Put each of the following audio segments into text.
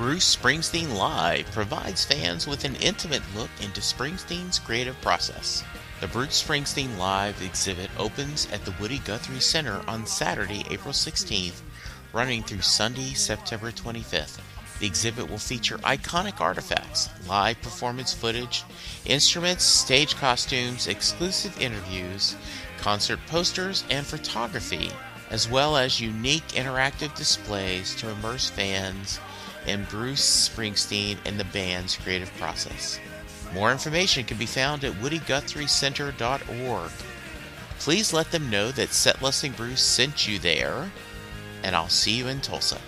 Bruce Springsteen Live provides fans with an intimate look into Springsteen's creative process. The Bruce Springsteen Live exhibit opens at the Woody Guthrie Center on Saturday, April 16th, running through Sunday, September 25th. The exhibit will feature iconic artifacts, live performance footage, instruments, stage costumes, exclusive interviews, concert posters, and photography, as well as unique interactive displays to immerse fans in Bruce Springsteen and the band's creative process. More information can be found at woodyguthrieCenter.org. Please let them know that Setlusting Bruce sent you there, and I'll see you in Tulsa.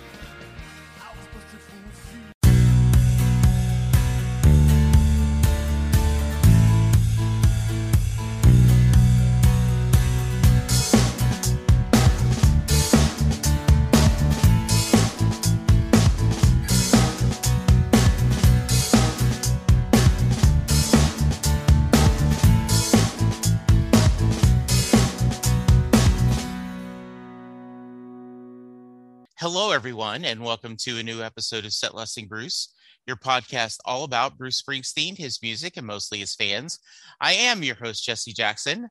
Hello, everyone, and welcome to a new episode of Setlusting Bruce, your podcast all about Bruce Springsteen, his music, and mostly his fans. I am your host, Jesse Jackson.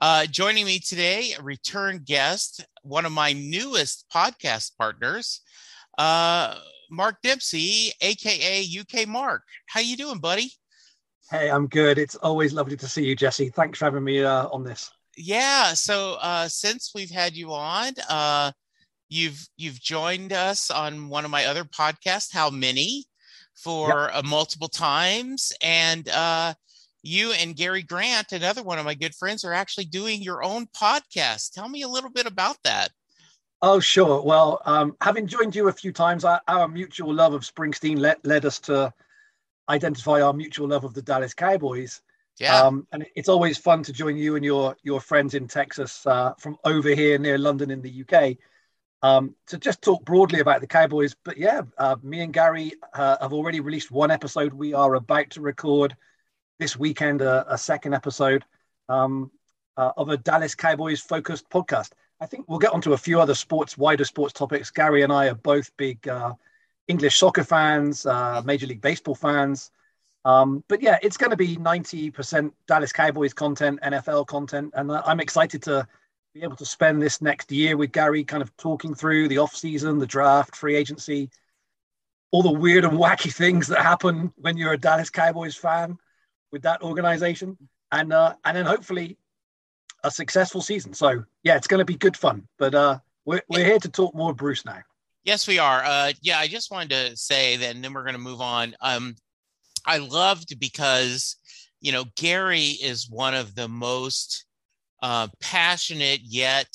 Uh, joining me today, a return guest, one of my newest podcast partners, uh, Mark Dempsey, aka UK Mark. How you doing, buddy? Hey, I'm good. It's always lovely to see you, Jesse. Thanks for having me uh, on this. Yeah. So uh, since we've had you on, uh, You've you've joined us on one of my other podcasts, How Many, for yep. uh, multiple times, and uh, you and Gary Grant, another one of my good friends, are actually doing your own podcast. Tell me a little bit about that. Oh, sure. Well, um, having joined you a few times, our, our mutual love of Springsteen led, led us to identify our mutual love of the Dallas Cowboys. Yeah. Um, and it's always fun to join you and your your friends in Texas uh, from over here near London in the UK um, to just talk broadly about the Cowboys, but yeah, uh, me and Gary uh, have already released one episode. We are about to record this weekend a, a second episode um, uh, of a Dallas Cowboys focused podcast. I think we'll get onto a few other sports, wider sports topics. Gary and I are both big uh, English soccer fans, uh, Major League Baseball fans. Um, but yeah, it's going to be 90% Dallas Cowboys content, NFL content, and I'm excited to be able to spend this next year with Gary, kind of talking through the off season, the draft, free agency, all the weird and wacky things that happen when you're a Dallas Cowboys fan with that organization, and uh, and then hopefully a successful season. So yeah, it's going to be good fun. But uh, we're we're here to talk more Bruce now. Yes, we are. Uh, yeah, I just wanted to say that, and then we're going to move on. Um, I loved because you know Gary is one of the most uh, passionate yet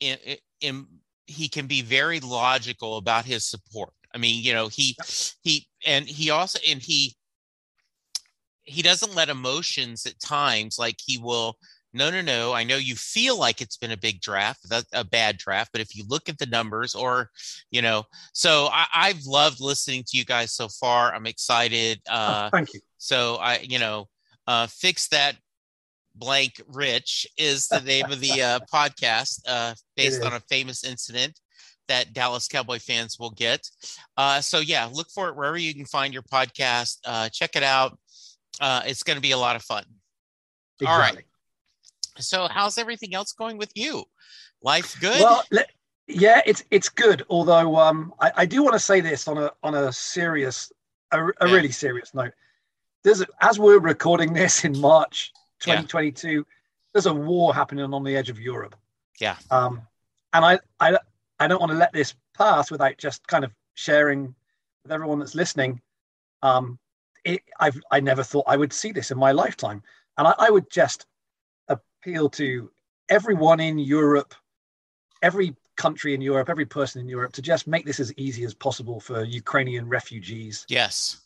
in, in, he can be very logical about his support. I mean, you know, he he and he also and he he doesn't let emotions at times like he will no no no i know you feel like it's been a big draft a bad draft but if you look at the numbers or you know so I, have loved listening to you guys so far. I'm excited oh, uh oh, thank you. so i you know uh fix that blank rich is the name of the uh, podcast uh, based on a famous incident that dallas cowboy fans will get. Uh, so yeah look for it wherever you can find your podcast. Uh, check it out. Uh, it's going to be a lot of fun. Exactly. all right. So how's everything else going with you? Life good? Well yeah it's it's good although um, I, I, do want to say this on a on a serious a, a yeah. really serious note. There's as we're recording this in march 2022. Yeah. There's a war happening on the edge of Europe. Yeah. Um, and I, I, I don't want to let this pass without just kind of sharing with everyone that's listening. Um, it, I've, I never thought I would see this in my lifetime, and I, I would just appeal to everyone in Europe, every country in Europe, every person in Europe to just make this as easy as possible for Ukrainian refugees. Yes.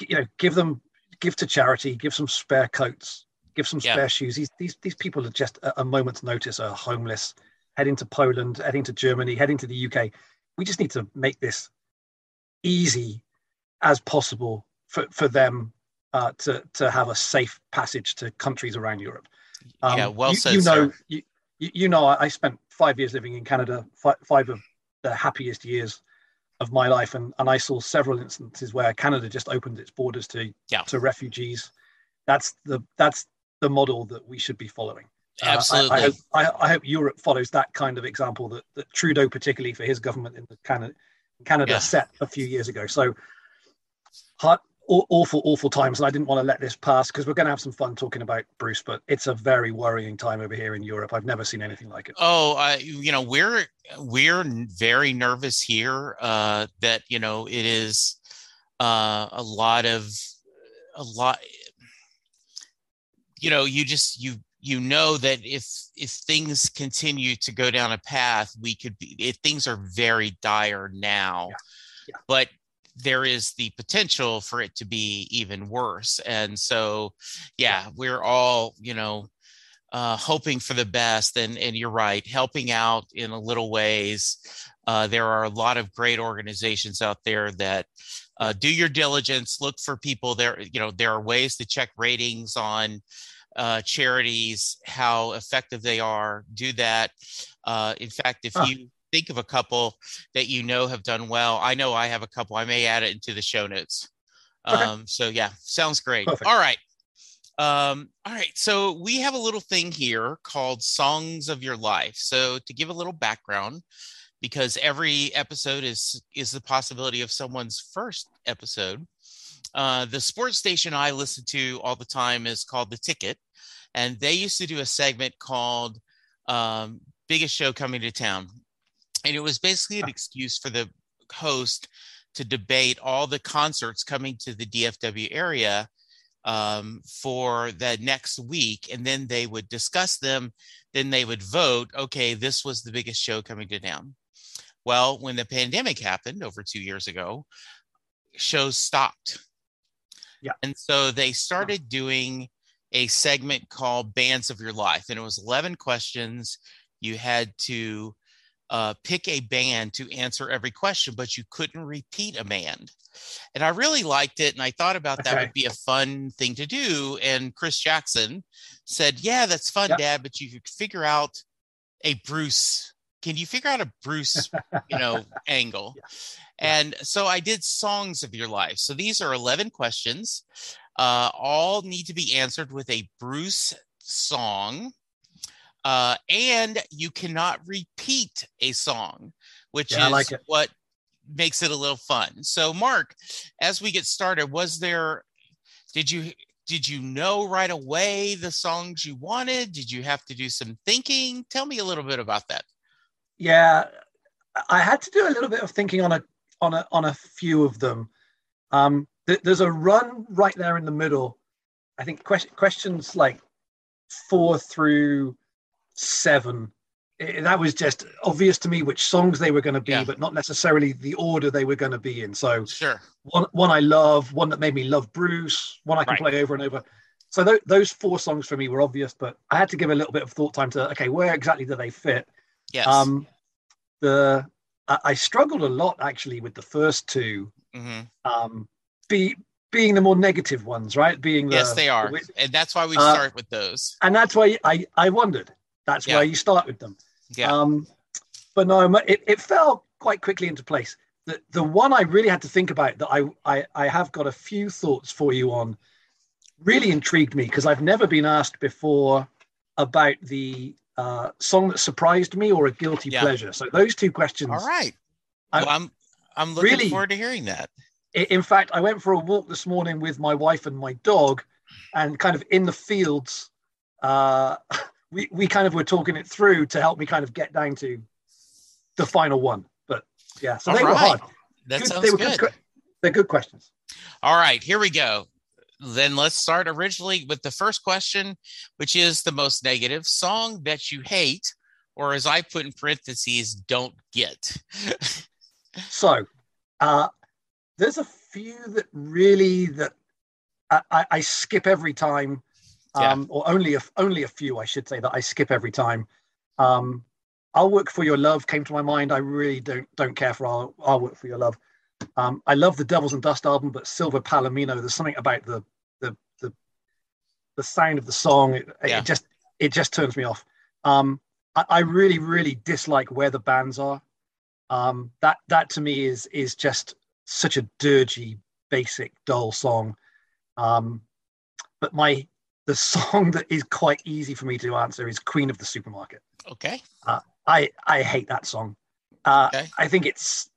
You know, give them, give to charity, give some spare coats, give some spare yeah. shoes. These, these these people are just a, a moment's notice are homeless, heading to Poland, heading to Germany, heading to the UK. We just need to make this easy as possible for, for them uh, to to have a safe passage to countries around Europe. Um, yeah, well you, said, you know. You, you know, I spent five years living in Canada, five, five of the happiest years of my life, and, and I saw several instances where Canada just opened its borders to yeah. to refugees. That's the that's the model that we should be following. Absolutely. Uh, I, I, hope, I, I, hope Europe follows that kind of example that, that Trudeau, particularly for his government in Canada, Canada yeah. set a few years ago. So, hard, awful, awful times, and I didn't want to let this pass because we're going to have some fun talking about Bruce. But it's a very worrying time over here in Europe. I've never seen anything like it. Oh, uh, you know, we're we're very nervous here uh, that you know it is uh, a lot of a lot. You know, you just you you know that if if things continue to go down a path, we could be. If things are very dire now, yeah. Yeah. but there is the potential for it to be even worse. And so, yeah, we're all, you know, uh, hoping for the best. And, and you're right, helping out in a little ways. Uh, there are a lot of great organizations out there that uh, do your diligence, look for people there. You know, there are ways to check ratings on uh, charities, how effective they are. Do that. Uh, in fact, if you think of a couple that you know have done well. I know I have a couple. I may add it into the show notes. Okay. Um, so yeah, sounds great. Perfect. All right. Um, all right. So we have a little thing here called Songs of Your Life. So to give a little background, because every episode is is the possibility of someone's first episode. Uh, the sports station I listen to all the time is called The Ticket, and they used to do a segment called um, "Biggest Show Coming to Town." and it was basically an excuse for the host to debate all the concerts coming to the DFW area um, for the next week, and then they would discuss them. Then they would vote. Okay, this was the biggest show coming to town. Well, when the pandemic happened over two years ago, shows stopped. Yeah, and so they started doing a segment called "Bands of Your Life," and it was eleven questions. You had to uh, pick a band to answer every question, but you couldn't repeat a band. And I really liked it. And I thought about that would be a fun thing to do. And Chris Jackson said, Yeah, that's fun, yep. Dad, but you could figure out a Bruce. Can you figure out a Bruce, you know, angle? Yeah. And so I did songs of your life. So these are 11 questions. Uh, all need to be answered with a Bruce song uh, and you cannot repeat a song, which yeah, is like what makes it a little fun. So, Mark, as we get started, was there? Did you did you know right away the songs you wanted? Did you have to do some thinking? Tell me a little bit about that. Yeah, I had to do a little bit of thinking on a on a on a few of them. Um, th- there's a run right there in the middle. I think que- questions like four through seven. It, that was just obvious to me which songs they were going to be, yeah. but not necessarily the order they were going to be in. So, sure, one one I love, one that made me love Bruce, one I can right. play over and over. So th- those four songs for me were obvious, but I had to give a little bit of thought time to okay, where exactly do they fit? Yes. Um, the I, I struggled a lot actually with the first 2 mm-hmm. Um, be being the more negative ones, right? Being the, yes, they are, the, and that's why we uh, start with those. And that's why I I wondered that's yeah. where you start with them. Yeah. Um, but no, it, it fell quite quickly into place. The, the one I really had to think about that I, I, I have got a few thoughts for you on really intrigued me because I've never been asked before about the uh, song that surprised me or a guilty yeah. pleasure. So those two questions. All right. Well, I'm I'm looking really, forward to hearing that. In fact, I went for a walk this morning with my wife and my dog, and kind of in the fields, uh, we, we kind of were talking it through to help me kind of get down to the final one. But yeah, so All they right. were hard. That good, sounds they were good. good. They're good questions. All right, here we go. Then let's start originally with the first question, which is the most negative song that you hate, or as I put in parentheses, don't get. so, uh, there's a few that really that I, I, skip every time um, yeah. or only a, only a few, I should say, that I skip every time. Um, I'll work for your love came to my mind. I really don't don't care for I'll, I'll work for your love. Um, I love the Devils and Dust album, but Silver Palomino, there's something about the the the, the sound of the song. It, yeah. it just it just turns me off. Um, I, I, really really dislike where the bands are. Um, that that to me is is just such a dirgy, basic, dull song. Um, but my the song that is quite easy for me to answer is Queen of the Supermarket. Okay. Uh, I I hate that song. Uh, okay. I think it's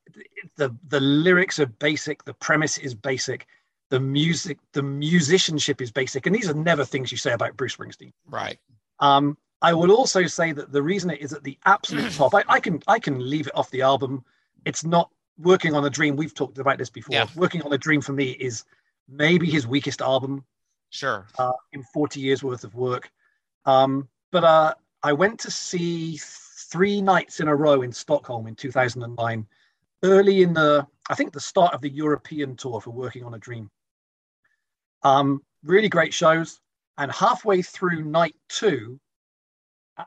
the the lyrics are basic, the premise is basic, the music, the musicianship is basic, and these are never things you say about Bruce Springsteen. Right. Um, I will also say that the reason it is at the absolute top, I, I, can I can leave it off the album. It's not working on a dream. We've talked about this before. Yeah. Working on a dream for me is maybe his weakest album. Sure. Uh, in 40 years worth of work. Um, but uh, I went to see three nights in a row in Stockholm in 2009, early in the, I think the start of the European tour for Working on a Dream. Um, really great shows. And halfway through night two,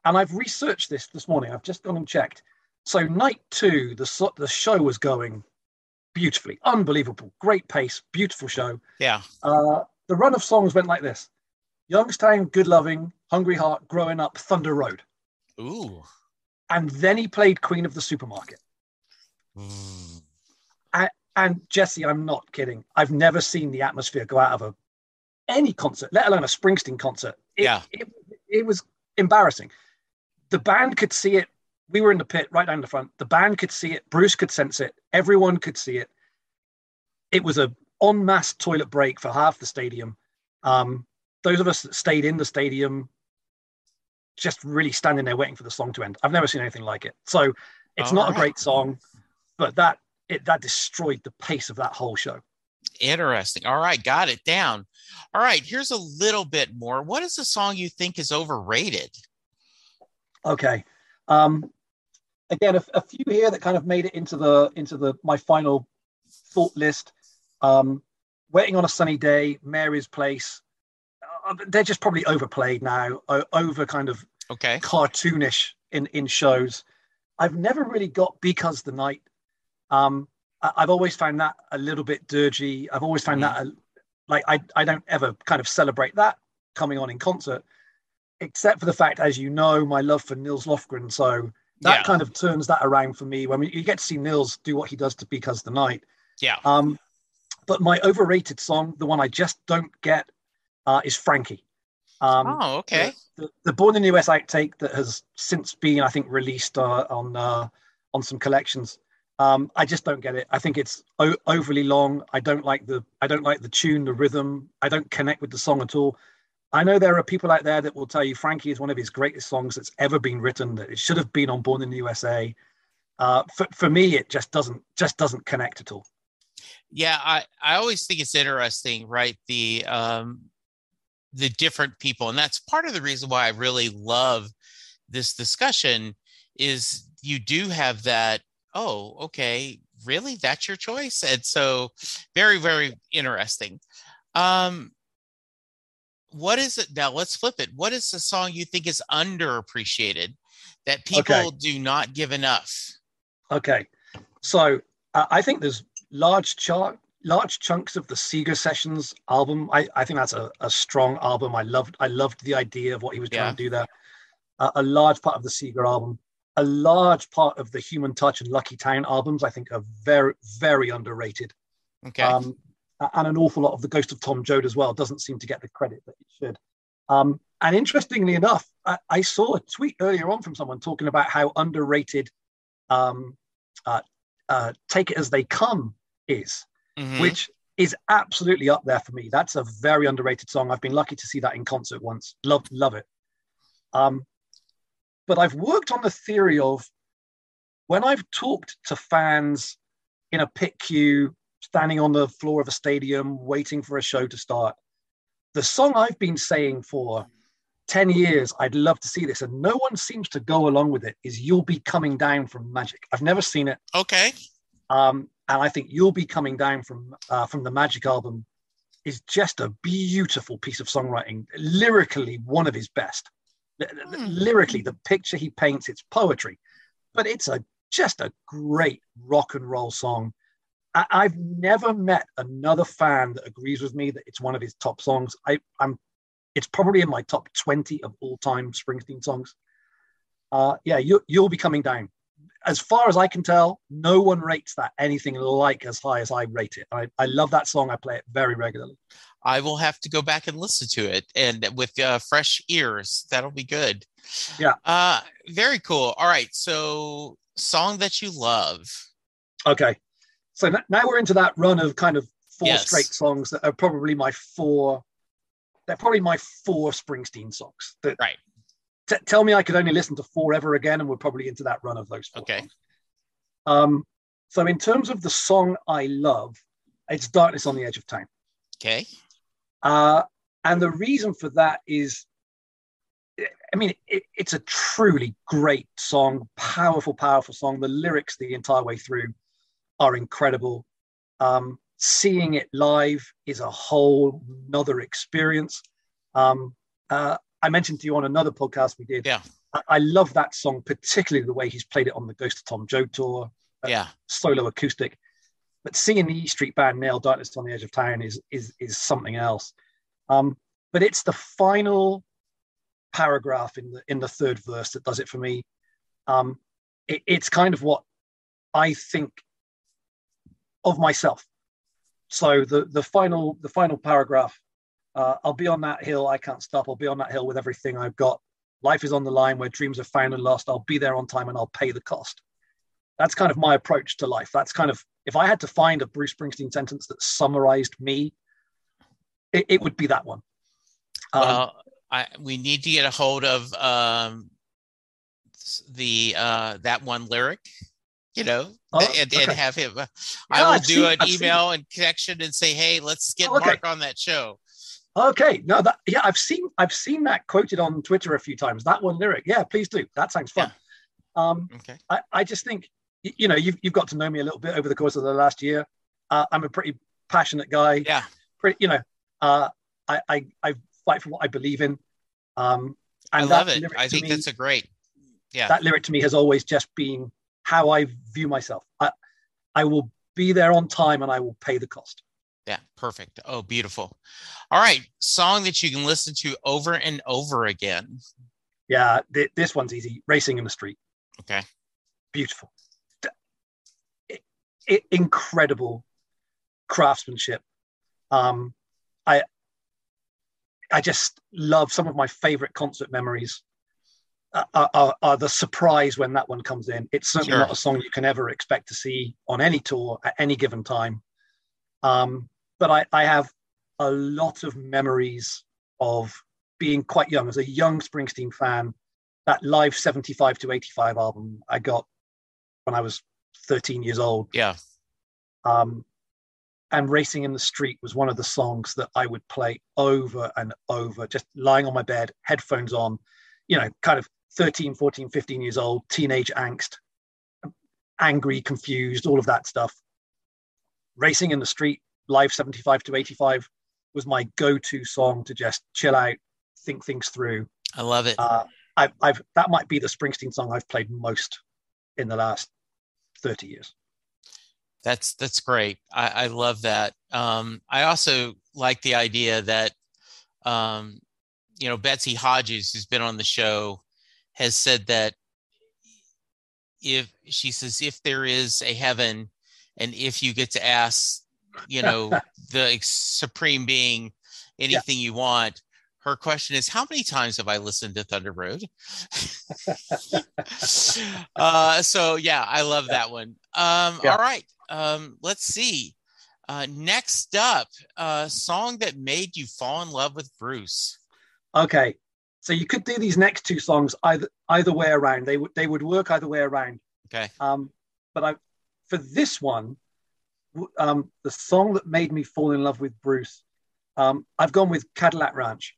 and I've researched this this morning. I've just gone and checked. So night two, the the show was going beautifully, unbelievable, great pace, beautiful show. Yeah. Uh, the run of songs went like this: Youngstown, Good Loving, Hungry Heart, Growing Up, Thunder Road. Ooh. And then he played Queen of the Supermarket. Mm. And, and Jesse, I'm not kidding. I've never seen the atmosphere go out of a any concert, let alone a Springsteen concert. It, yeah. It, it was embarrassing. The band could see it. We were in the pit right down the front. The band could see it. Bruce could sense it. Everyone could see it. It was a en masse toilet break for half the stadium. Um, those of us that stayed in the stadium just really standing there waiting for the song to end. I've never seen anything like it. So it's All not right. a great song, but that it that destroyed the pace of that whole show. Interesting. All right, got it down. All right, here's a little bit more. What is the song you think is overrated? Okay. Um, again, a, a, few here that kind of made it into the into the my final thought list. Um, Waiting on a Sunny Day, Mary's Place. Uh, they're just probably overplayed now, over kind of okay cartoonish in in shows. I've never really got because the night. Um, I've always found that a little bit dirgy. I've always found mm-hmm. that a, like I, I don't ever kind of celebrate that coming on in concert, except for the fact, as you know, my love for Nils Lofgren. So that yeah. kind of turns that around for me. When you get to see Nils do what he does to Because the Night. Yeah. Um, but my overrated song, the one I just don't get, uh, is Frankie. Um, oh, okay. The, the, Born in the US outtake that has since been, I think, released uh, on uh, on some collections. Um, I just don't get it. I think it's o- overly long. I don't like the I don't like the tune, the rhythm. I don't connect with the song at all. I know there are people out there that will tell you Frankie is one of his greatest songs that's ever been written. That it should have been on Born in the USA. Uh, for for me, it just doesn't just doesn't connect at all. Yeah, I I always think it's interesting, right? The um the different people, and that's part of the reason why I really love this discussion. Is you do have that oh, okay, really? That's your choice? And so very, very interesting. Um, what is it now? Let's flip it. What is the song you think is underappreciated that people okay. do not give enough? Okay. So uh, I think there's large chart large chunks of the Seeger Sessions album. I, I think that's a, a strong album. I loved I loved the idea of what he was trying yeah. to do there. Uh, a large part of the Seeger album a large part of the Human Touch and Lucky Town albums, I think, are very, very underrated. Okay. Um, and an awful lot of the Ghost of Tom Joad as well doesn't seem to get the credit that it should. Um, and interestingly enough, I, I, saw a tweet earlier on from someone talking about how underrated um, uh, uh, Take It As They Come is, mm-hmm. which is absolutely up there for me. That's a very underrated song. I've been lucky to see that in concert once. Love, love it. Um, but I've worked on the theory of when I've talked to fans in a pit queue, standing on the floor of a stadium, waiting for a show to start, the song I've been saying for 10 years, I'd love to see this, and no one seems to go along with it, is You'll Be Coming Down from Magic. I've never seen it. Okay. Um, and I think You'll Be Coming Down from uh, from the Magic album is just a beautiful piece of songwriting, lyrically one of his best. Hmm. Lyrically, the picture he paints, it's poetry, but it's a just a great rock and roll song. I, have never met another fan that agrees with me that it's one of his top songs. I, am it's probably in my top 20 of all time Springsteen songs. Uh, yeah, you, you'll be coming down. As far as I can tell, no one rates that anything like as high as I rate it. I, I love that song. I play it very regularly. I will have to go back and listen to it and with uh, fresh ears. That'll be good. Yeah. Uh, very cool. All right. So, song that you love. Okay. So now we're into that run of kind of four Yes. straight songs that are probably my four. They're probably my four Springsteen songs. That, Right. T- tell me I could only listen to four ever again, and we're probably into that run of those four. Okay. Um, so in terms of the song I love, it's "Darkness on the Edge of Town," Okay. uh, and the reason for that is, I mean, it, it's a truly great song, powerful, powerful song. The lyrics the entire way through are incredible. Um, seeing it live is a whole nother experience. Um, uh, I mentioned to you on another podcast we did. Yeah. I, I love that song, particularly the way he's played it on the Ghost of Tom Joad tour, Uh, Yeah. solo acoustic. But seeing the E Street Band nail "Darkness on the Edge of Town" is is is something else. Um, but it's the final paragraph in the in the third verse that does it for me. Um, it, it's kind of what I think of myself. So the the final the final paragraph, uh, I'll be on that hill, I can't stop. I'll be on that hill with everything I've got. Life is on the line where dreams are found and lost. I'll be there on time and I'll pay the cost. That's kind of my approach to life. That's kind of if I had to find a Bruce Springsteen sentence that summarized me, it, it would be that one. Um, well, I we need to get a hold of um the uh that one lyric, you know, Oh, and, and have him. uh, I will do seen- an I've email and connection and say, hey, let's get Oh, okay. Mark on that show. Okay, no, that yeah, I've seen I've seen that quoted on Twitter a few times. That one lyric, yeah, please do. That sounds fun. Um, Okay. I, I just think you know you've you've got to know me a little bit over the course of the last year. Uh, I'm a pretty passionate guy. Yeah. Pretty, you know, uh, I, I I fight for what I believe in. Um, I love it. I think me- that's a great. Yeah. that lyric to me has always just been how I view myself. I, I will be there on time and I will pay the cost. Yeah, perfect. Oh, beautiful. All right, song that you can listen to over and over again. Yeah, th- this one's easy. Racing in the street. Okay. Beautiful. D- i- i- incredible craftsmanship. Um, I I just love some of my favorite concert memories. uh, Are, are, are the surprise when that one comes in. It's certainly Sure. not a song you can ever expect to see on any tour at any given time. Um, but I, I have a lot of memories of being quite young as a young Springsteen fan. That live 75 to 85 album I got when I was 13 years old. Yeah. Um, and Racing in the Street was one of the songs that I would play over and over, just lying on my bed, headphones on, you know, kind of 13, 14, 15 years old, teenage angst, angry, confused, all of that stuff. Racing in the Street, live 75 to 85 was my go to song to just chill out, think things through. I love it. Uh, I've, I've, that might be the Springsteen song I've played most in the last 30 years. That's that's great. I, I love that. Um, I also like the idea that um, you know Betsy Hodges, who's been on the show, has said that if she says if there is a heaven, and if you get to ask, you know, the supreme being anything you want, her question is, how many times have I listened to Thunder Road? uh, so yeah, I love that one. Um, Yeah. All right, um, let's see. Uh, next up, a song that made you fall in love with Bruce. Okay, so you could do these next two songs either either way around. They would they would work either way around. Okay, Um, but I for this one, um, the song that made me fall in love with Bruce, um, I've gone with Cadillac Ranch.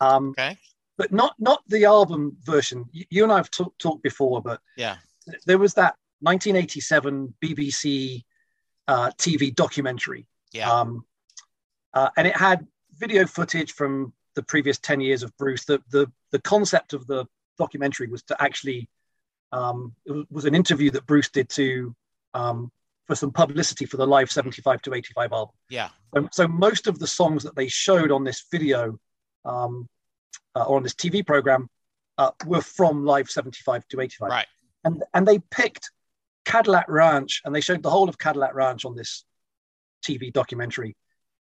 Um, okay, but not not the album version. You, you and I have talk, talked before, but yeah, there was that 1987 BBC uh, TV documentary, yeah, um, uh, and it had video footage from the previous 10 years of Bruce. The the the concept of the documentary was to actually um, it was- was an interview that Bruce did to um, for some publicity for the live 75 to 85 album. yeah, So, so most of the songs that they showed on this video um, uh, or on this TV program uh, were from Live 75 to 85. right, and and they picked Cadillac Ranch, and they showed the whole of Cadillac Ranch on this TV documentary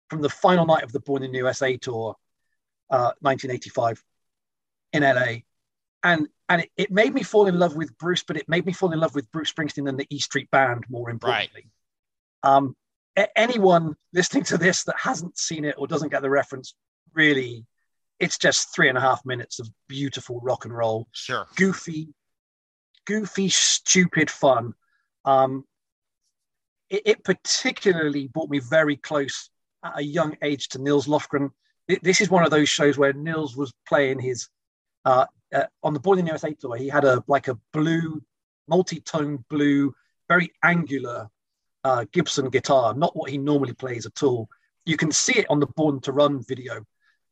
from the final night of the Born in the USA tour, uh, 1985, in LA, and and it, it, made me fall in love with Bruce, but it made me fall in love with Bruce Springsteen and the E Street Band more importantly. Right. Um, a- anyone listening to this that hasn't seen it or doesn't get the reference, really, it's just three and a half minutes of beautiful rock and roll. Sure. Goofy, goofy, stupid fun. Um, it, it, particularly brought me very close at a young age to Nils Lofgren. This is one of those shows where Nils was playing his uh, uh, on the Born in the USA tour. He had a like a blue, multi-tone blue, very angular uh, Gibson guitar, not what he normally plays at all. You can see it on the Born to Run video.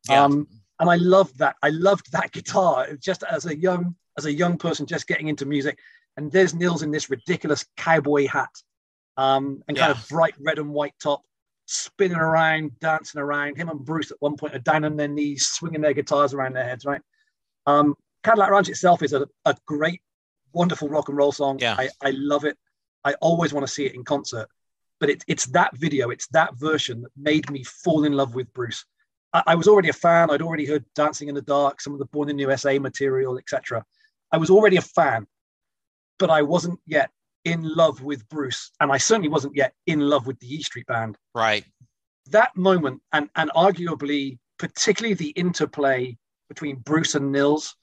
Yeah. Um, and I loved that. I loved that guitar just as a young as a young person just getting into music. And there's Nils in this ridiculous cowboy hat um, and yeah. kind of bright red and white top, spinning around, dancing around. Him and Bruce at one point are down on their knees, swinging their guitars around their heads, right? Um, Cadillac Ranch itself is a, a great, wonderful rock and roll song. Yeah. I, I love it. I always want to see it in concert. But it, it's that video, it's that version that made me fall in love with Bruce. I, I was already a fan. I'd already heard Dancing in the Dark, some of the Born in the USA material, etc. I was already a fan, but I wasn't yet in love with Bruce, and I certainly wasn't yet in love with the E Street Band. Right. That moment, and and arguably, particularly the interplay between Bruce and Nils,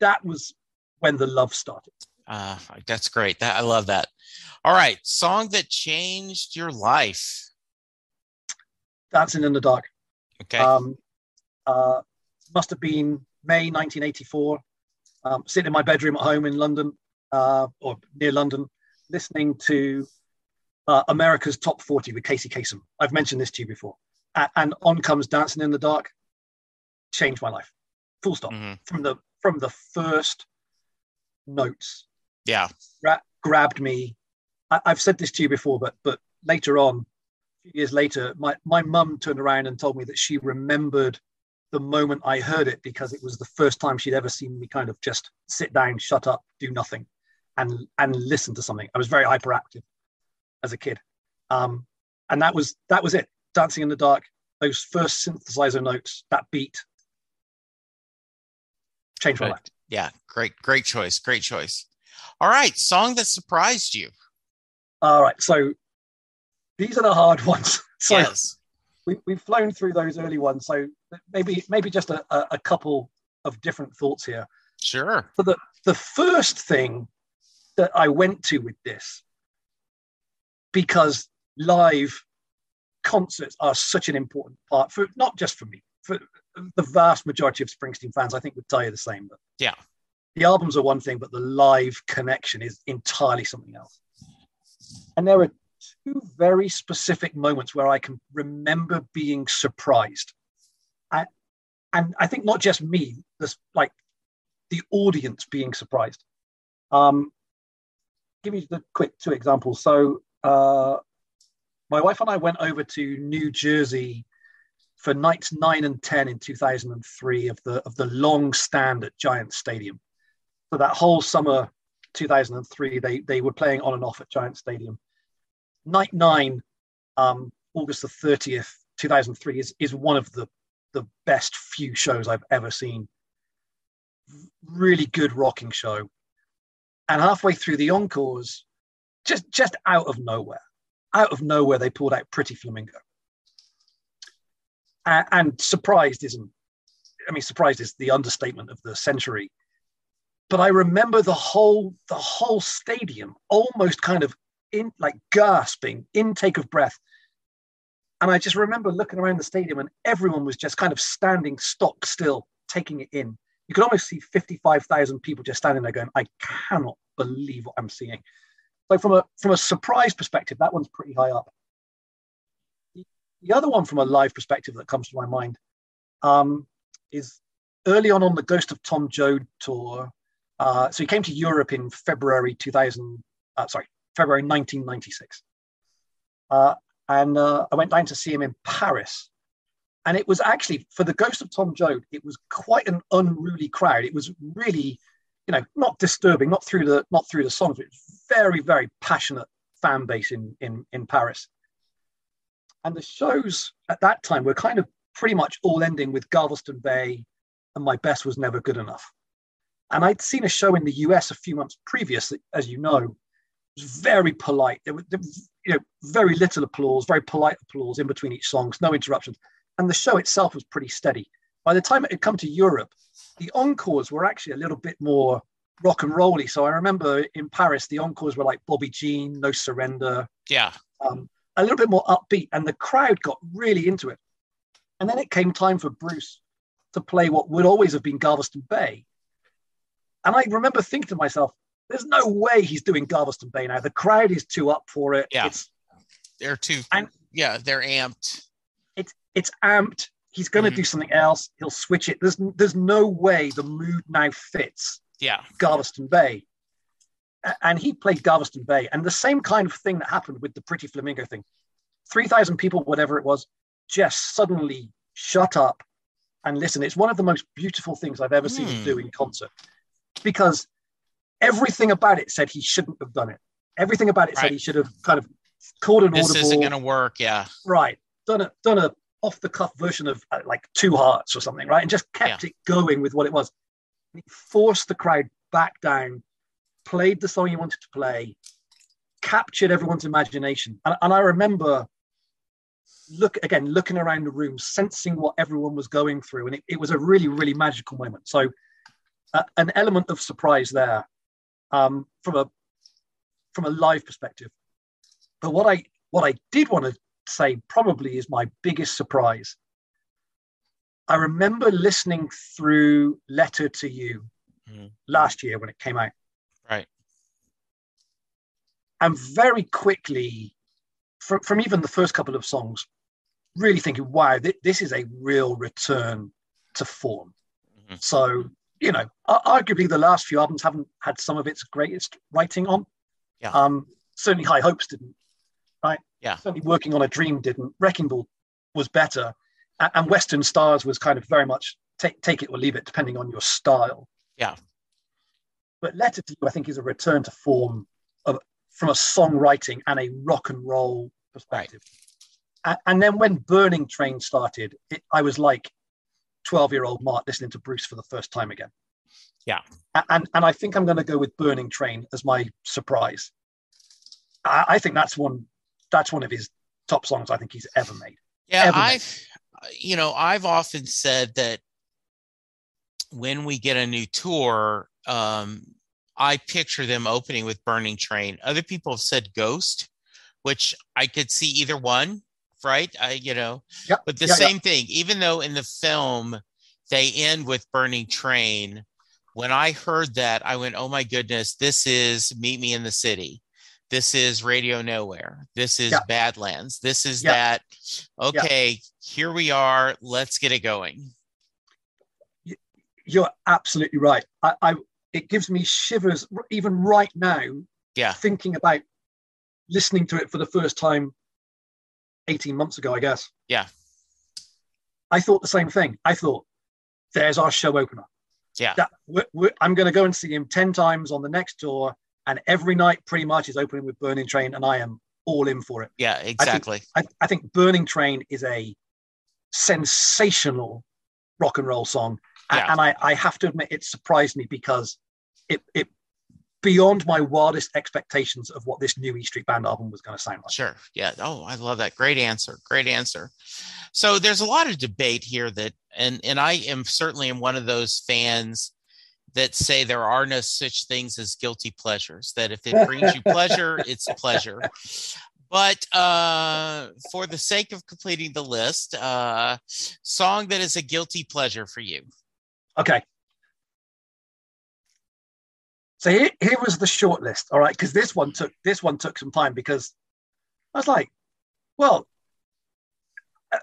that was when the love started. Uh, that's great. That I love that. All right, song that changed your life. Dancing in the Dark. Okay. Um, uh, must have been May 1984. Um, sitting in my bedroom at home in London, uh, or near London, listening to uh, America's Top 40 with Casey Kasem. I've mentioned this to you before. A- and on comes Dancing in the Dark. Changed my life. Full stop. Mm-hmm. From the from the first notes. Yeah. Gra- grabbed me. I- have said this to you before, but but later on, a few years later, my my mum turned around and told me that she remembered the moment I heard it because it was the first time she'd ever seen me kind of just sit down, shut up, do nothing, and and listen to something. I was very hyperactive as a kid, um, and that was that was it. Dancing in the dark, those first synthesizer notes, that beat, changed my life. Yeah, great, great choice, great choice. All right, song that surprised you. All right, so these are the hard ones. so yes we, we've flown through those early ones, so maybe maybe just a, a couple of different thoughts here. Sure. So the the first thing that I went to with this, because live concerts are such an important part for not just for me, for the vast majority of Springsteen fans, I think would tell you the same. But yeah, the albums are one thing, but the live connection is entirely something else. And there are two very specific moments where I can remember being surprised. I, and I think not just me, this like the audience being surprised. Um, give you the quick two examples. So uh, my wife and I went over to New Jersey for nights nine and ten in 2003 of the of the long stand at Giant Stadium. So that whole summer 2003, they they were playing on and off at Giant Stadium night nine, um, August the 30th, 2003, is, is one of the, the best few shows I've ever seen. Really good rocking show. And halfway through the encores, just, just out of nowhere, out of nowhere, they pulled out Pretty Flamingo. And, surprised isn't, I mean, surprised is the understatement of the century but I remember the whole the whole stadium almost kind of in like gasping, intake of breath. And I just remember looking around the stadium and everyone was just kind of standing stock still, taking it in. You could almost see 55,000 people just standing there going, I cannot believe what I'm seeing. So from a from a surprise perspective, that one's pretty high up. The other one from a live perspective that comes to my mind um, is early on on the Ghost of Tom Joad tour. Uh, so he came to Europe in February 2000, uh, sorry, February 1996. Uh, and uh, I went down to see him in Paris. And it was actually, for the Ghost of Tom Joad, it was quite an unruly crowd. It was really you know, not disturbing, not through the not through the songs, but it was very, very passionate fan base in in in Paris. And the shows at that time were kind of pretty much all ending with Galveston Bay and My Best Was Never Good Enough. And I'd seen a show in the US a few months previous, as you know, it was very polite. There was, there was, you know, very little applause, very polite applause in between each songs, no interruptions. And the show itself was pretty steady. By the time it had come to Europe, the encores were actually a little bit more rock and rolly. So I remember in Paris, the encores were like Bobby Jean, No Surrender. Yeah. Um, a little bit more upbeat, and the crowd got really into it. And then it came time for Bruce to play what would always have been Galveston Bay. And I remember thinking to myself, there's no way he's doing Galveston Bay now. The crowd is too up for it. Yeah. It's, They're too, And- yeah, they're amped. it's it's amped. He's going to Mhm. do something else. He'll switch it. There's there's no way the mood now fits Yeah. Galveston Bay. And he played Galveston Bay. And the same kind of thing that happened with the Pretty Flamingo thing 3,000 people, whatever it was, just suddenly shut up and listen. It's one of the most beautiful things I've ever seen him Hmm. do in concert because everything about it said he shouldn't have done it. Everything about it said he should have kind of called an order. This audible isn't going to work. Yeah. right done a done a off the cuff version of uh, like two hearts or something right and just kept it going with what it was and he forced the crowd back down played the song you wanted to play captured everyone's imagination and, and i remember look again looking around the room sensing what everyone was going through and it, it was a really really magical moment so uh, an element of surprise there um, from a from a live perspective but what i what i did want to say probably is my biggest surprise. I remember listening through Letter to You Mhm. last year when it came out. And very quickly, from, from even the first couple of songs, really thinking, wow, th- this is a real return to form. Mhm. So, you know, arguably the last few albums haven't had some of its greatest writing on. Yeah. Um, certainly High Hopes didn't, right? Yeah. Certainly Working on a Dream didn't. Wrecking Ball was better. A- And Western Stars was kind of very much take, take it or leave it, depending on your style. Yeah. But Letter to You, I think, is a return to form of, from a songwriting and a rock and roll perspective. A- And, then when Burning Train started, it, I was like 12 year old Mark listening to Bruce for the first time again. Yeah. And, and I think I'm going to go with Burning Train as my surprise. I, I think that's one that's one of his top songs I think he's ever made. Yeah, ever. I've you know, I've often said that when we get a new tour, um, I picture them opening with Burning Train. Other people have said Ghost, which I could see either one, right? I you know, Yep. but the yeah. same thing, even though in the film they end with Burning Train, when I heard that, I went, "Oh my goodness, this is Meet Me in the City. This is Radio Nowhere. This is. Badlands. This is that. Okay, here we are. Let's get it going." You're absolutely right. I, I it gives me shivers even right now Yeah, thinking about listening to it for the first time 18 months ago, I guess. Yeah. I thought the same thing. I thought, there's our show opener. yeah, That we're, we're, I'm going to go and see him 10 times on the next tour. And every night, pretty much, is opening with Burning Train. And I am all in for it. yeah, exactly. I, I think Burning Train is a sensational rock and roll song. Yeah. And I, I have to admit, it surprised me because it, it beyond my wildest expectations of what this new E Street Band album was going to sound like. Sure. Yeah. Oh, I love that. Great answer. Great answer. So there's a lot of debate here that, and and I am certainly am one of those fans that say there are no such things as guilty pleasures. That if it brings you pleasure, it's pleasure. But uh, for the sake of completing the list, uh, song that is a guilty pleasure for you. Okay. So here, here was the short list, all right, because this one took this one took some time because I was like, well, uh,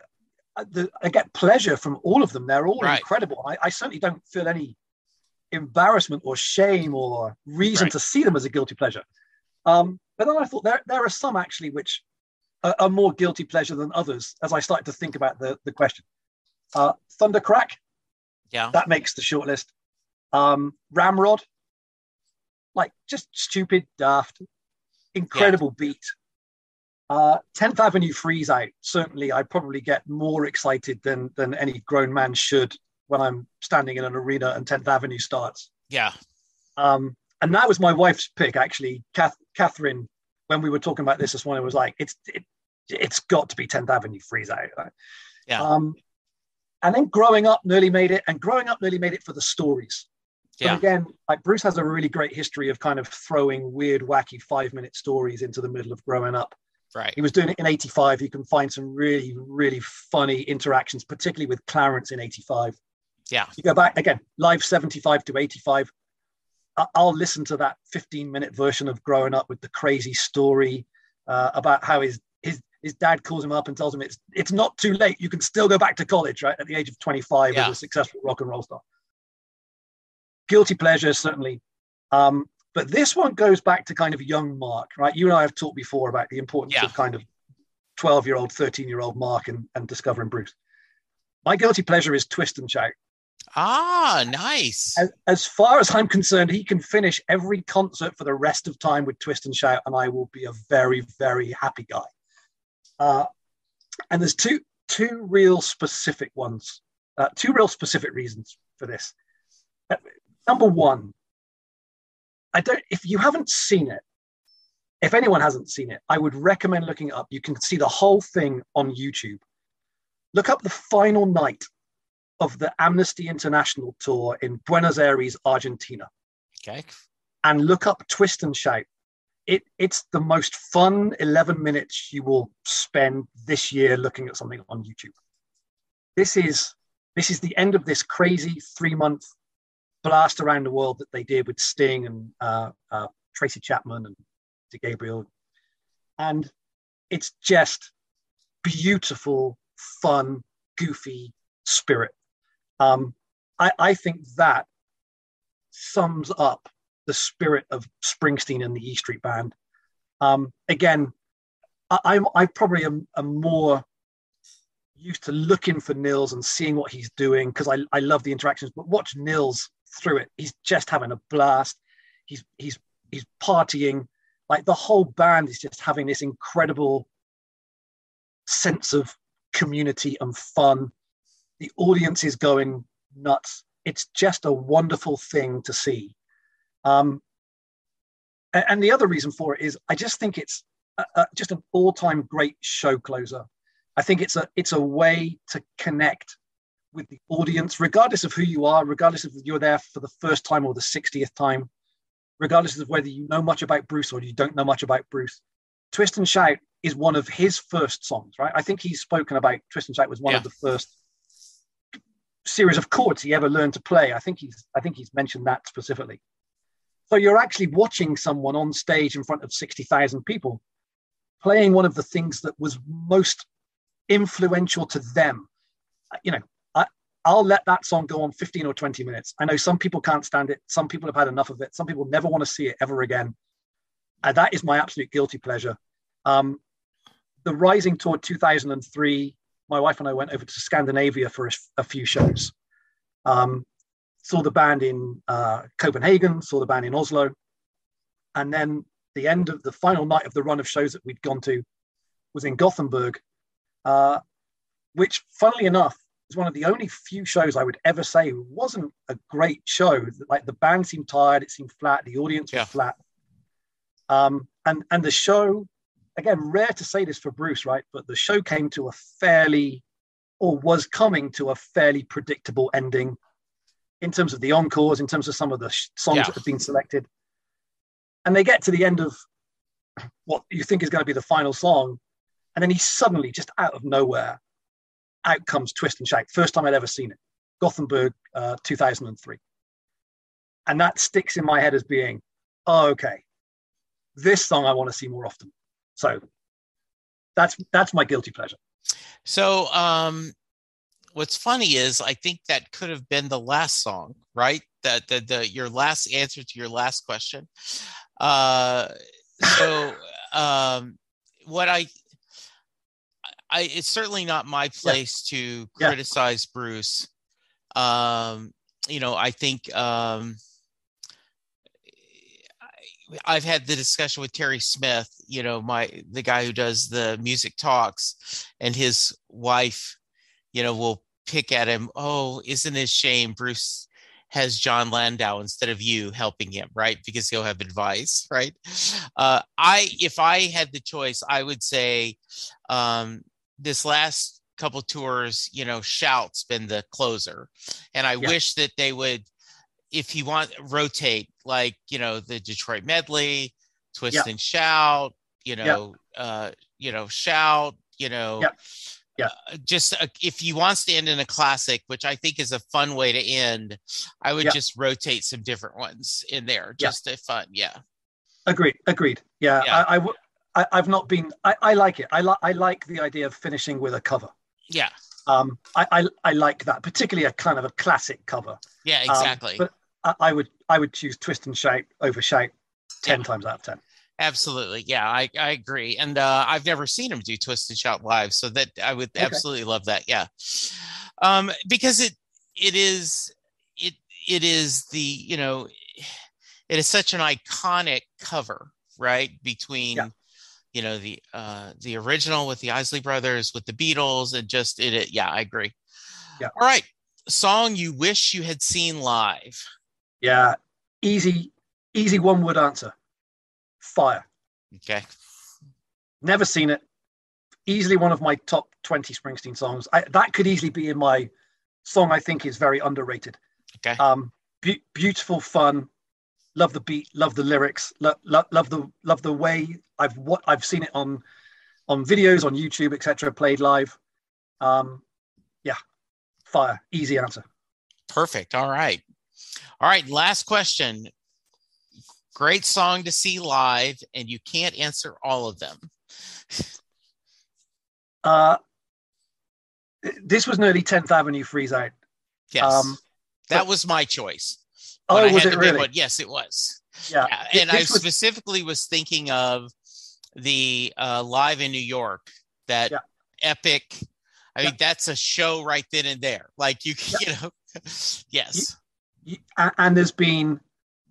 uh, the, I get pleasure from all of them. They're all Right. incredible. I, I certainly don't feel any embarrassment or shame or reason Right. to see them as a guilty pleasure. Um, but then I thought there there are some actually which are, are more guilty pleasure than others as I started to think about the the question. Uh, Thundercrack Yeah. that makes the shortlist. Um, Ramrod, like just stupid, daft, incredible yeah. beat. Uh, 10th Avenue Freeze Out. Certainly, I probably get more excited than than any grown man should when I'm standing in an arena and 10th Avenue starts. Yeah. Um, and that was my wife's pick, actually. Kath, Catherine, when we were talking about this this morning, was like, it's it, it's got to be 10th Avenue Freeze Out. Right? Yeah. Um, and then growing up nearly made it, and growing up nearly made it for the stories. Yeah. But again, like Bruce has a really great history of kind of throwing weird, wacky five minute stories into the middle of growing up. Right. He was doing it in 85. You can find some really, really funny interactions, particularly with Clarence in 85. Yeah. You go back again, live 75 to 85. I'll listen to that 15 minute version of growing up with the crazy story uh, about how his his his dad calls him up and tells him it's it's not too late. You can still go back to college, right? At the age of 25 yeah. as a successful rock and roll star. Guilty pleasure, certainly. Um, but this one goes back to kind of young Mark, right? You and I have talked before about the importance yeah. of kind of 12 year old, 13 year old Mark and, and discovering Bruce. My guilty pleasure is Twist and Shout. Ah, nice. As, as, far as I'm concerned, he can finish every concert for the rest of time with Twist and Shout, and I will be a very, very happy guy. Uh, and there's two two real specific ones, uh, two real specific reasons for this. Number one, I don't. If you haven't seen it, if anyone hasn't seen it, I would recommend looking it up. You can see the whole thing on YouTube. Look up the final night of the Amnesty International tour in Buenos Aires, Argentina. Okay. And look up Twist and Shout. It, it's the most fun 11 minutes you will spend this year looking at something on YouTube. This is this is the end of this crazy three month blast around the world that they did with Sting and uh, uh, Tracy Chapman and Peter Gabriel, and it's just beautiful, fun, goofy spirit. Um, I, I think that sums up the spirit of Springsteen and the E Street Band. Um, again, I, am I probably am, am, more used to looking for Nils and seeing what he's doing because I, I love the interactions. But watch Nils through it; he's just having a blast. He's he's he's partying. Like the whole band is just having this incredible sense of community and fun the audience is going nuts. It's just a wonderful thing to see. Um, and, the other reason for it is I just think it's a, a, just an all-time great show closer. I think it's a it's a way to connect with the audience, regardless of who you are, regardless of you're there for the first time or the 60th time, regardless of whether you know much about Bruce or you don't know much about Bruce. Twist and Shout is one of his first songs, right? I think he's spoken about Twist and Shout was one yeah. of the first series of chords he ever learned to play. I think he's I think he's mentioned that specifically. So you're actually watching someone on stage in front of 60,000 people playing one of the things that was most influential to them. You know, I'll let that song go on 15 or 20 minutes. I know some people can't stand it. Some people have had enough of it. Some people never want to see it ever again. And that is my absolute guilty pleasure. Um, the Rising Tour 2003 my wife and I went over to Scandinavia for a, a few shows. Um, saw the band in uh, Copenhagen, saw the band in Oslo, and then the end of the final night of the run of shows that we'd gone to was in Gothenburg, uh, which, funnily enough, is one of the only few shows I would ever say wasn't a great show. Like the band seemed tired, it seemed flat, the audience was flat, um, and and the show again, rare to say this for Bruce, right? But the show came to a fairly, or was coming to a fairly predictable ending in terms of the encores, in terms of some of the sh- songs yeah. that have been selected. And they get to the end of what you think is going to be the final song. And then he suddenly, just out of nowhere, out comes Twist and Shout. First time I'd ever seen it. Gothenburg, uh, 2003. And that sticks in my head as being, oh, okay, this song I want to see more often. So that's that's my guilty pleasure. So um what's funny is I think that could have been the last song, right? That the, the your last answer to your last question. Uh so um what I I it's certainly not my place yeah. to criticize yeah. Bruce. Um you know, I think um I've had the discussion with Terry Smith, you know, my the guy who does the music talks, and his wife, you know, will pick at him. Oh, isn't it a shame Bruce has Jon Landau instead of you helping him, right? Because he'll have advice, right? Uh, I, if I had the choice, I would say um, this last couple tours, you know, Shout's been the closer, and I yeah. wish that they would, if you want, rotate like you know the Detroit medley, Twist yeah. and Shout, you know, yeah. uh, you know, Shout, you know. Yeah. Uh, just uh, if he wants to end in a classic, which I think is a fun way to end, I would just rotate some different ones in there, just yeah. fun. Yeah. Agreed. Agreed. Yeah. yeah. I, I, I, I've not been. I, I like it. I like. I like the idea of finishing with a cover. Yeah. Um. I, I, I like that, particularly a kind of a classic cover. Yeah. Um, exactly. Um, but I, I, would. I would choose Twist and Shout over Shout ten yeah. times out of ten. Absolutely. Yeah, I, I agree. And uh, I've never seen him do Twist and Shout live. So that I would okay. absolutely love that. Yeah. Um, because it it is it it is the, you know, it is such an iconic cover, right? Between yeah. You know the uh the original with the Isley brothers with the Beatles and just it, it yeah, I agree. Yeah. All right. Song you wish you had seen live. Yeah. Easy, easy one word answer fire. Okay. Never seen it. Easily one of my top 20 Springsteen songs. I, that could easily be in my song I think is very underrated. Okay. Um, be- beautiful, fun. Love the beat, love the lyrics, lo- lo- love the love the way I've what I've seen it on on videos on YouTube, etc. Played live. Um, yeah, fire. Easy answer. Perfect. All right. All right. Last question. Great song to see live, and you can't answer all of them. Uh, this was nearly 10th Avenue Freeze Out. Yes. Um, that but, was my choice. Oh, was it really? One. Yes, it was. Yeah. yeah. And I was, specifically was thinking of the uh, live in New York, that yeah. epic. I yeah. mean, that's a show right then and there. Like you, you know, yes. And there's been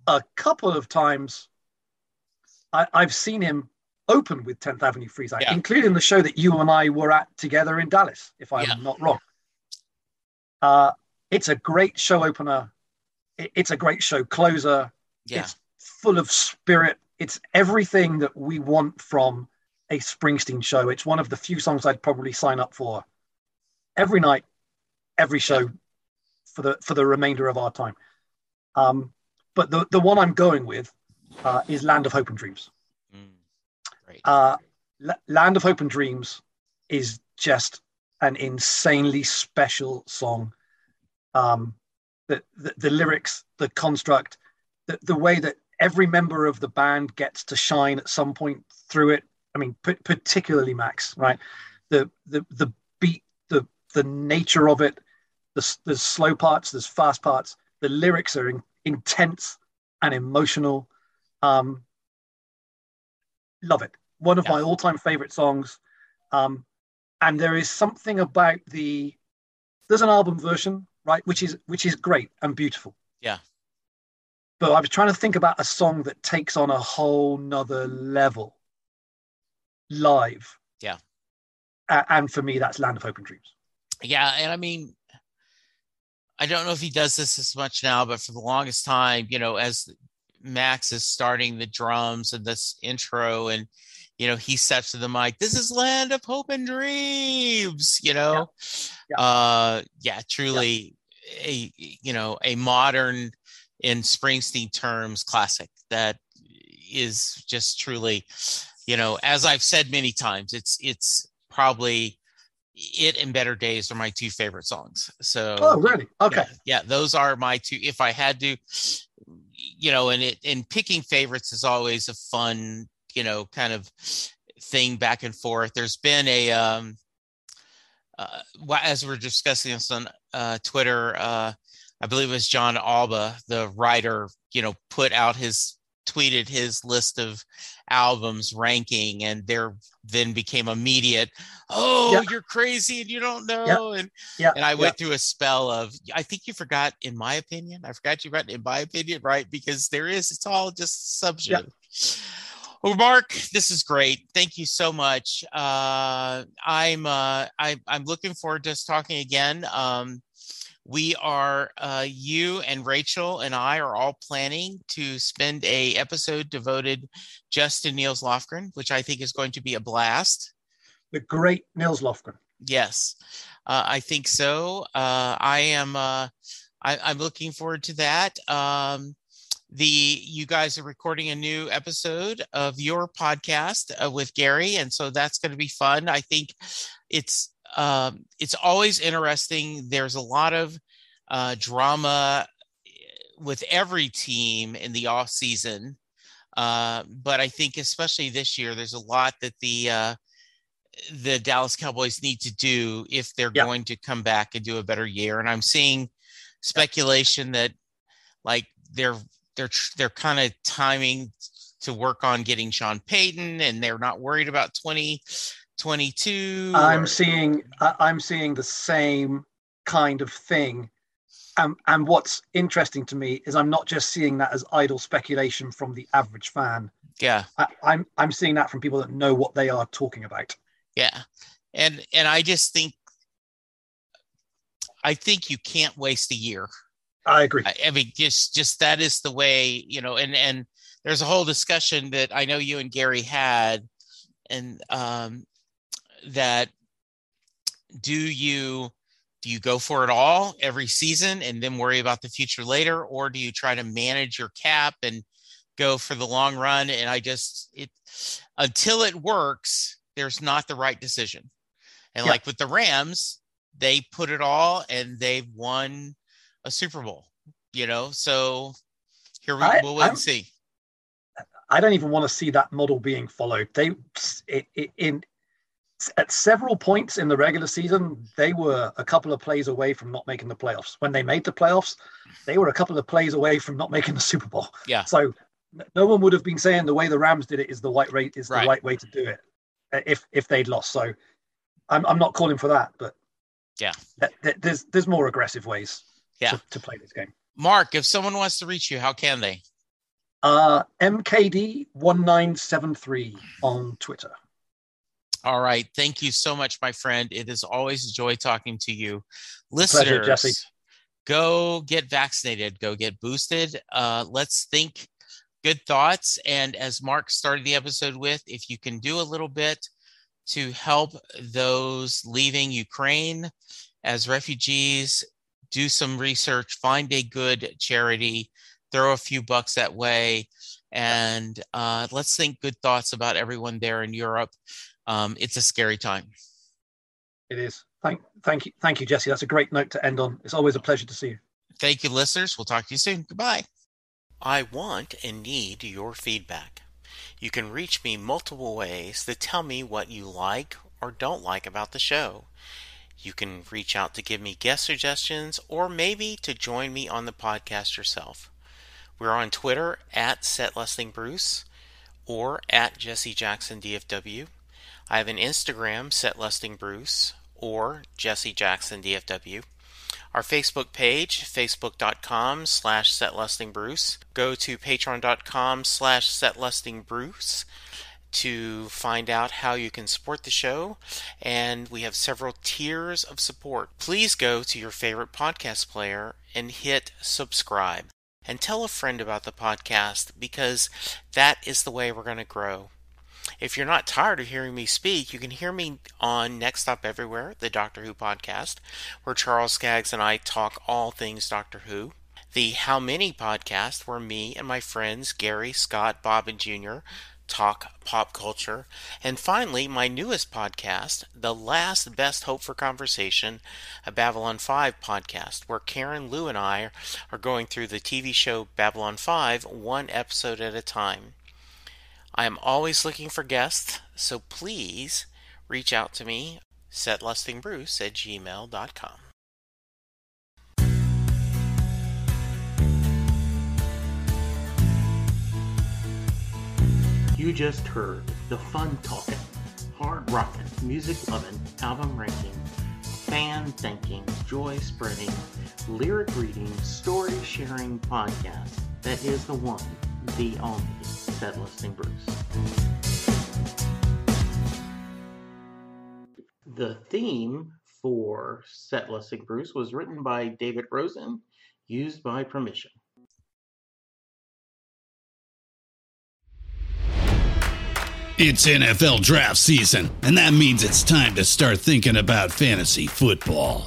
a couple of times I, have seen him open with 10th Avenue Freeze yeah. including the show that you and I were at together in Dallas, if I'm yeah. not wrong. Uh, it's a great show opener. It's a great show closer. Yeah. It's full of spirit. It's everything that we want from a Springsteen show. It's one of the few songs I'd probably sign up for every night, every show for the for the remainder of our time. Um, but the, the one I'm going with uh, is Land of Hope and Dreams. Mm, uh, L- Land of Hope and Dreams is just an insanely special song. Um, the, the, the lyrics, the construct, the, the way that every member of the band gets to shine at some point through it. I mean, p- particularly Max, right? The the the beat, the the nature of it. The, there's slow parts, there's fast parts. The lyrics are in, intense and emotional. Um, love it. One of yeah. my all-time favorite songs. Um, and there is something about the there's an album version, right, which is which is great and beautiful. Yeah. But I was trying to think about a song that takes on a whole nother level live. Yeah. and for me, that's Land of Hope and Dreams. Yeah, and I mean, I don't know if he does this as much now, but for the longest time, you know, as Max is starting the drums and this intro, and you know, he steps to the mic. This is land of hope and dreams. You know, yeah, yeah. Uh, yeah truly yeah. a you know a modern, in Springsteen terms, classic. That is just truly, you know, as I've said many times, it's it's probably it and better days are my two favorite songs. So oh really? okay. yeah, yeah, those are my two if i had to you know and it and picking favorites is always a fun you know kind of thing back and forth. There's been a um uh, as we're discussing this on uh, twitter uh i believe it was john alba the writer you know put out his tweeted his list of albums ranking, and there then became immediate, "Oh, you're crazy and you don't know." And yeah. and I went through a spell of, I think you forgot, in my opinion, I forgot you read in my opinion, right? Because there is, it's all just subjective. Well, Mark, this is great. Thank you so much. Uh, I'm uh, I, I'm looking forward to us talking again. Um, we are uh, you and Rachel and I are all planning to spend a episode devoted just to Nils Lofgren, which I think is going to be a blast. The great Nils Lofgren. Yes, uh, I think so. Uh, I am. Uh, I, am looking forward to that. Um, the you guys are recording a new episode of your podcast uh, with Gary, and so that's going to be fun. I think it's um, it's always interesting. There's a lot of uh, drama eh, with every team in the off season, uh, but I think especially this year, there's a lot that the uh, the Dallas Cowboys need to do if they're yep. going to come back and do a better year. And I'm seeing speculation that like they're they're they're kind of timing to work on getting Sean Payton, and they're not worried about 2022. I'm seeing I'm seeing the same kind of thing. And, and what's interesting to me is I'm not just seeing that as idle speculation from the average fan. Yeah, I, I'm I'm seeing that from people that know what they are talking about. Yeah, and and I just think I think you can't waste a year. I agree. I, I, mean, just just that is the way you know, and and there's a whole discussion that I know you and Gary had, and um, that do you do you go for it all every season and then worry about the future later, or do you try to manage your cap and go for the long run? And I just it until it works, there's not the right decision. And yeah. like with the Rams, they put it all and they've won a Super Bowl, you know. So here we, I, will wait I'm, and see. I don't even want to see that model being followed. They it, it, in at several points in the regular season, they were a couple of plays away from not making the playoffs. When they made the playoffs, they were a couple of plays away from not making the Super Bowl. Yeah. So no one would have been saying the way the Rams did it is the right rate is the right way to do it uh, if if they'd lost. So I'm I'm not calling for that, but yeah, there's there's more aggressive ways yeah. to, to play this game. Mark, if someone wants to reach you, how can they? Uh, MKD1973 on Twitter. All right. Thank you so much, my friend. It is always a joy talking to you. Listeners, Pleasure, go get vaccinated, go get boosted. Uh, let's think good thoughts. And as Mark started the episode with, if you can do a little bit to help those leaving Ukraine as refugees, do some research, find a good charity, throw a few bucks that way, and uh, let's think good thoughts about everyone there in Europe. Um, it's a scary time. It is. Thank, thank you, thank you, Jesse. That's a great note to end on. It's always a pleasure to see you. Thank you, listeners. We'll talk to you soon. Goodbye. I want and need your feedback. You can reach me multiple ways to tell me what you like or don't like about the show. You can reach out to give me guest suggestions or maybe to join me on the podcast yourself. We're on Twitter at SetListingBruce or at Jesse Jackson DFW. I have an Instagram, SetListingBruce or Jesse Jackson DFW. Our Facebook page, facebook.com slash setlistingbruce. Go to patreon.com slash setlistingbruce to find out how you can support the show, and we have several tiers of support. Please go to your favorite podcast player and hit subscribe. And tell a friend about the podcast because that is the way we're going to grow. If you're not tired of hearing me speak, you can hear me on Next Stop Everywhere, the Doctor Who podcast, where Charles Skaggs and I talk all things Doctor Who. The How Many podcast, where me and my friends Gary, Scott, Bob, and Jr talk pop culture. And finally, my newest podcast, The Last Best Hope for Conversation, a Babylon 5 podcast, where Karen, Lou, and I are going through the TV show Babylon 5 one episode at a time. I am always looking for guests, so please reach out to me, setlistingbruce at gmail.com. You just heard the fun talking, hard rocking, music loving, album ranking, fan thinking, joy spreading, lyric reading, story sharing podcast that is the one, the only, Set Listing Bruce. The theme for Set Listing Bruce was written by David Rosen, used by permission. It's NFL draft season, and that means it's time to start thinking about fantasy football.